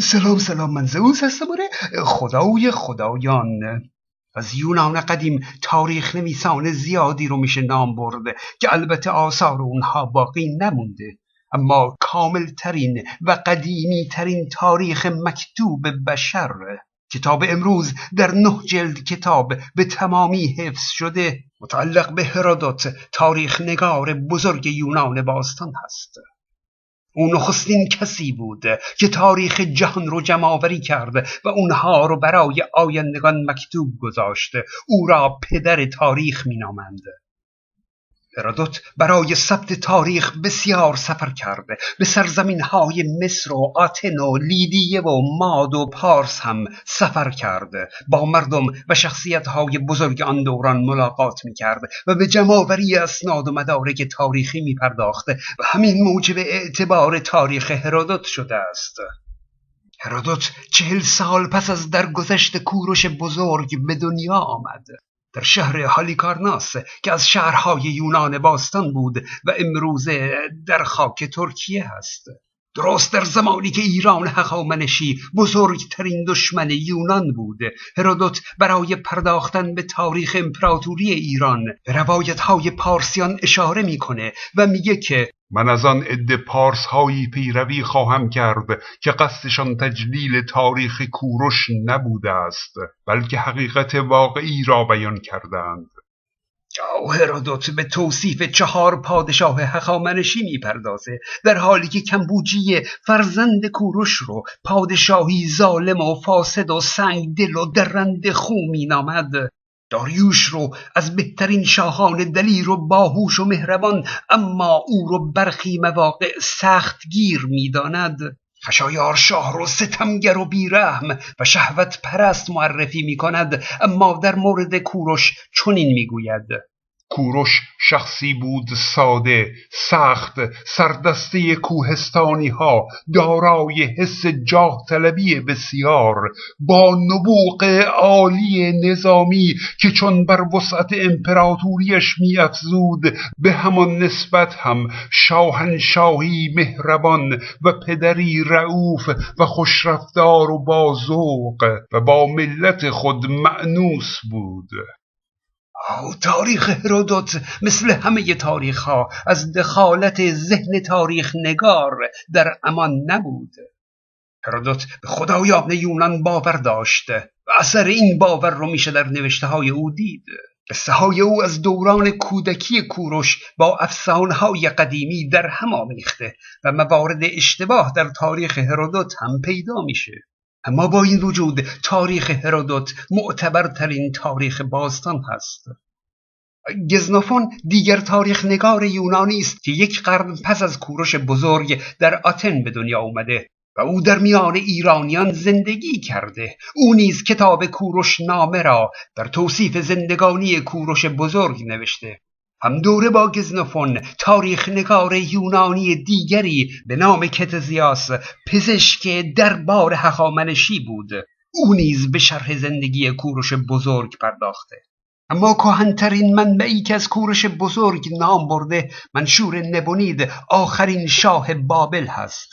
سلام سلام من زئوس هستم آره. خدای خدایان. از یونان قدیم تاریخ نویسان زیادی رو میشه نام برده که البته آثار اونها باقی نمونده. اما کامل ترین و قدیمی ترین تاریخ مکتوب بشر. کتاب امروز در نه جلد کتاب به تمامی حفظ شده. متعلق به هرودوت تاریخ نگار بزرگ یونان باستان هست. او نخستین کسی بود که تاریخ جهان رو جمعآوری کرد و اونها رو برای آیندگان مکتوب گذاشته او را پدر تاریخ مینامند. هرودوت برای ثبت تاریخ بسیار سفر کرده. به سرزمین های مصر و آتن و لیدیه و ماد و پارس هم سفر کرده. با مردم و شخصیت های بزرگ آن دوران ملاقات می کرد و به جمعآوری اسناد و مدارک تاریخی می پرداخته و همین موجب اعتبار تاریخ هرودوت شده است. هرودوت چهل سال پس از درگذشت کوروش بزرگ به دنیا آمد. در شهر هالیکارناس که از شهرهای یونان باستان بود و امروزه در خاک ترکیه هست. درست در زمانی که ایران هخامنشی بزرگترین دشمن یونان بود هرودوت برای پرداختن به تاریخ امپراتوری ایران روایت های پارسیان اشاره می‌کنه و میگه که من از آن پارس هایی پیروی خواهم کرد که قصدشان تجلیل تاریخ کوروش نبوده است بلکه حقیقت واقعی را بیان کردند. هرودوت به توصیف چهار پادشاه هخامنشی می‌پردازه در حالی که کمبوجی فرزند کوروش رو پادشاهی ظالم و فاسد و سنگ دل و درند خو مینامد. داریوش رو از بهترین شاهان دلیر و باهوش و مهربان اما او رو برخی مواقع سخت گیر می‌داند. خشایار شاه رو ستمگر و بیرحم و شهوت پرست معرفی می کند اما در مورد کوروش چنین می‌گوید. کوروش شخصی بود ساده سخت سردسته کوهستانی ها دارای حس جاه طلبی بسیار با نبوغ عالی نظامی که چون بر وسعت امپراتوریش میافزود به همان نسبت هم شاهنشاهی مهربان و پدری رعوف و خوشرفتار و بازوق و با ملت خود معنوس بود. تاریخ هرودوت مثل همه تاریخ ها از دخالت ذهن تاریخ نگار در امان نبود. هرودوت به خدایان یونان باور داشته و اثر این باور رو میشه در نوشته های او دید. قصه های او از دوران کودکی کوروش با افسانه های قدیمی در هم آمیخته و موارد اشتباه در تاریخ هرودوت هم پیدا میشه. اما با این وجود تاریخ هرودوت معتبرترین تاریخ باستان هست. گزنوفون دیگر تاریخ نگار یونانی است که یک قرن پس از کوروش بزرگ در آتن به دنیا اومده و او در میان ایرانیان زندگی کرده. او نیز کتاب کوروش نامه را در توصیف زندگانی کوروش بزرگ نوشته. هم دوره با گزنوفون تاریخ نگار یونانی دیگری به نام کتزیاس پزشک دربار هخامنشی بود. او نیز به شرح زندگی کوروش بزرگ پرداخته. اما کهنترین منبعی که از کوروش بزرگ نام برده منشور نبونید آخرین شاه بابل هست.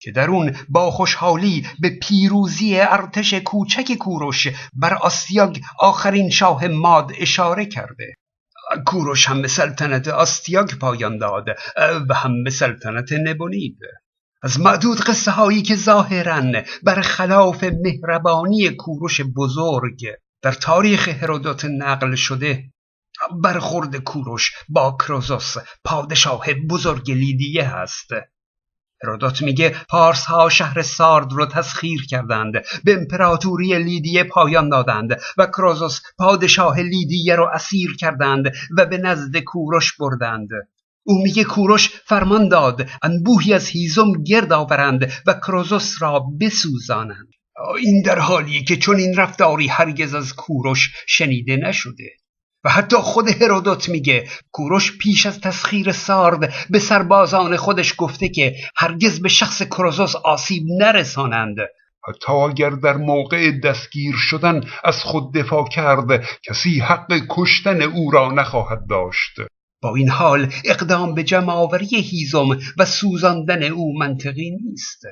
که در اون با خوشحالی به پیروزی ارتش کوچک کوروش بر آسیاگ آخرین شاه ماد اشاره کرده. کوروش هم به سلطنت آستیاگ پایان داد و هم به سلطنت نبونید از معدود قصه هایی که ظاهرا خلاف مهربانی کوروش بزرگ در تاریخ هرودوت نقل شده برخورد کوروش با کروزوس پادشاه بزرگ لیدیه هست. هرودوت میگه پارس ها شهر سارد رو تسخیر کردند به امپراتوری لیدیه پایان دادند و کروزوس پادشاه لیدیه رو اسیر کردند و به نزد کوروش بردند. او میگه کوروش فرمان داد انبوهی از هیزم گرد آورند و کروزوس را بسوزانند. این در حالیه که چون این رفتاری هرگز از کوروش شنیده نشده. و حتی خود هرودوت میگه کوروش پیش از تسخیر سارد به سربازان خودش گفته که هرگز به شخص کروزوس آسیب نرسانند. حتی اگر در موقع دستگیر شدن از خود دفاع کرد کسی حق کشتن او را نخواهد داشت. با این حال اقدام به جمع آوری هیزم و سوزاندن او منطقی نیست.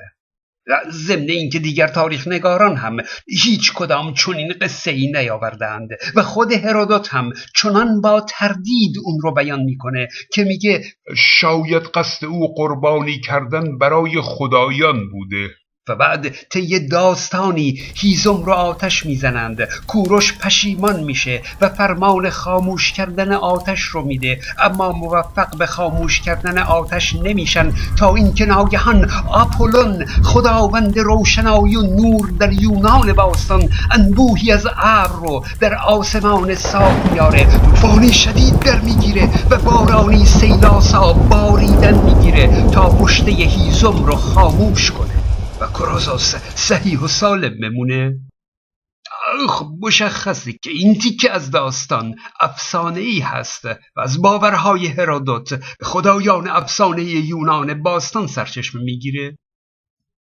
ضمن اینکه دیگر تاریخ نگاران هم هیچ کدام چنین قصه ای نیاوردند و خود هرودوت هم چنان با تردید اون رو بیان می‌کنه که میگه شاید قصد او قربانی کردن برای خدایان بوده. و بعد طی داستانی هیزم رو آتش می‌زنند. کوروش پشیمان میشه و فرمان خاموش کردن آتش رو میده. اما موفق به خاموش کردن آتش نمیشن تا اینکه ناگهان آپولون خداوند روشنایی و نور در یونان باستان انبوهی از ابر رو در آسمان صاف میاره فانی شدید در می‌گیره و بارانی سیلاسا باریدن می‌گیره تا پشته هیزم رو خاموش کنه. و کرازاس صحیح و سالم بمونه. خب مشخصه که این تیکه از داستان افسانه ای هست و از باورهای هرودوت خدایان افسانه یونان باستان سرچشمه می‌گیره.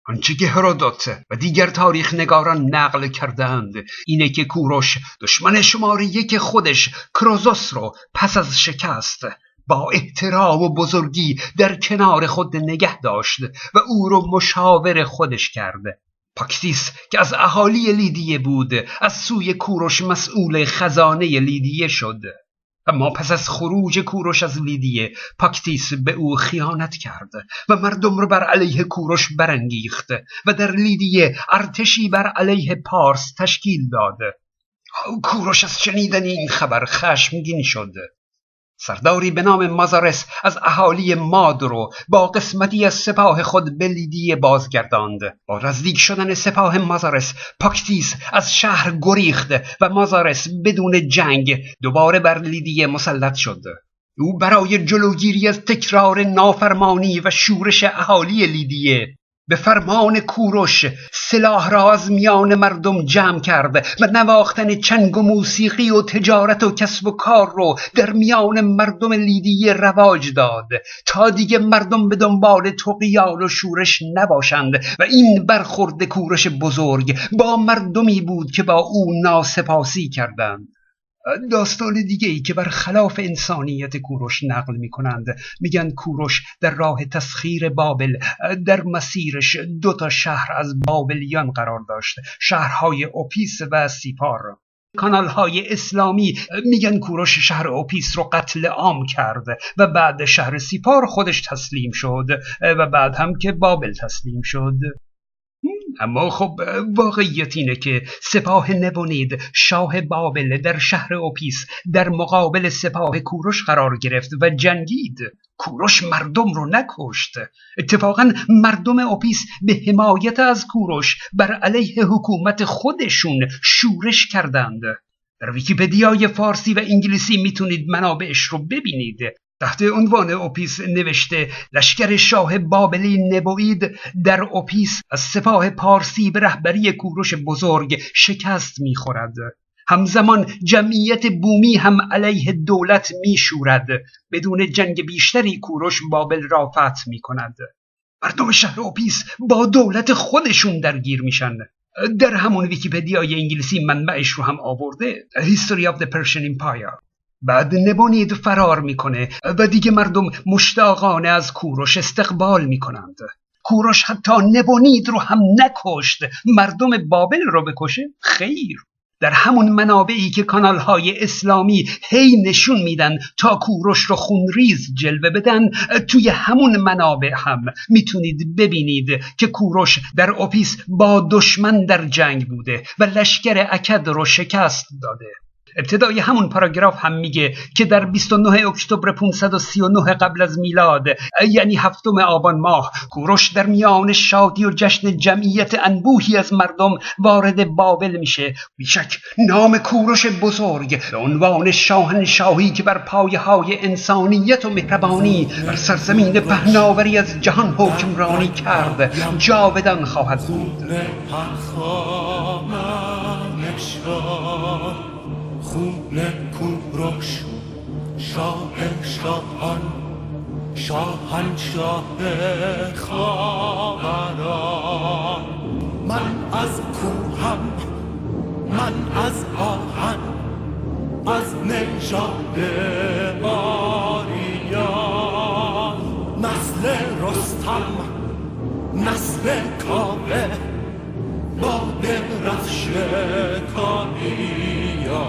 آنچه که هرودوت و دیگر تاریخ نگاران نقل کردند اینه که کوروش دشمن شماره یک خودش کروزوس رو پس از شکست با احترام و بزرگی در کنار خود نگه داشت و او رو مشاور خودش کرد. پاکتیس که از اهالی لیدیه بود از سوی کوروش مسئول خزانه لیدیه شد. اما پس از خروج کوروش از لیدیه پاکتیس به او خیانت کرد و مردم رو بر علیه کوروش برانگیخت و در لیدیه ارتشی بر علیه پارس تشکیل داد. کوروش از شنیدن این خبر خشمگین شد. سرداری به نام مازارس از اهالی مادرو با قسمتی از سپاه خود به لیدیه بازگرداند. با نزدیک شدن سپاه مازارس پاکتیس از شهر گریخت و مازارس بدون جنگ دوباره بر لیدیه مسلط شد. او برای جلوگیری از تکرار نافرمانی و شورش اهالی لیدیه به فرمان کوروش سلاح را از میان مردم جمع کرد و نواختن چنگ و موسیقی و تجارت و کسب و کار رو در میان مردم لیدیه رواج داد تا دیگه مردم به دنبال تقیان و شورش نباشند و این برخورد کوروش بزرگ با مردمی بود که با او ناسپاسی کردند. داستان دیگه ای که بر خلاف انسانیت کوروش نقل می کنند میگن کوروش در راه تسخیر بابل در مسیرش دو تا شهر از بابلیان قرار داشت. شهرهای اوپیس و سیپار. کانال های اسلامی میگن کوروش شهر اوپیس رو قتل عام کرد و بعد شهر سیپار خودش تسلیم شد و بعد هم که بابل تسلیم شد. اما خب واقعیت اینه که سپاه نبونید شاه بابل در شهر اوپیس در مقابل سپاه کوروش قرار گرفت و جنگید. کوروش مردم رو نکشت. اتفاقا مردم اوپیس به حمایت از کوروش بر علیه حکومت خودشون شورش کردند. در ویکیپدیای فارسی و انگلیسی می‌تونید منابعش رو ببینید. تحت عنوان اوپیس نوشته لشکر شاه بابلی نبونید در اوپیس از سپاه پارسی به رهبری کوروش بزرگ شکست می‌خورد. همزمان جمعیت بومی هم علیه دولت میشورد. بدون جنگ بیشتری کوروش بابل را فتح می‌کند. مردم شهر اوپیس با دولت خودشون درگیر میشن. در همون ویکیپدیای انگلیسی منبعش رو هم آورده History of the Persian Empire. بعد نبونید فرار می‌کنه و دیگه مردم مشتاقانه از کوروش استقبال می‌کنند. کوروش حتی نبونید رو هم نکشت. مردم بابل رو بکشه؟ خیر. در همون منابعی که کانال های اسلامی هی نشون میدن تا کوروش رو خونریز جلوه بدن توی همون منابع هم می‌تونید ببینید که کوروش در اوپیس با دشمن در جنگ بوده و لشکر اکد رو شکست داده. ابتدای همون پاراگراف هم میگه که در 29 اکتبر 539 قبل از میلاد یعنی هفتم آبان ماه کوروش در میان شادی و جشن جمعیت انبوهی از مردم وارد بابل میشه. بیشک نام کوروش بزرگ به عنوان شاهنشاهی که بر پایه های انسانیت و مهربانی بر سرزمین پهناوری از جهان حکمرانی کرد جاودان خواهد بود. کوروش شاه شاهان شاهن شاه خاوران. من از کوهم من از آهن از نژاد آریان نسل رستم نسل کاوه با درفش کانیا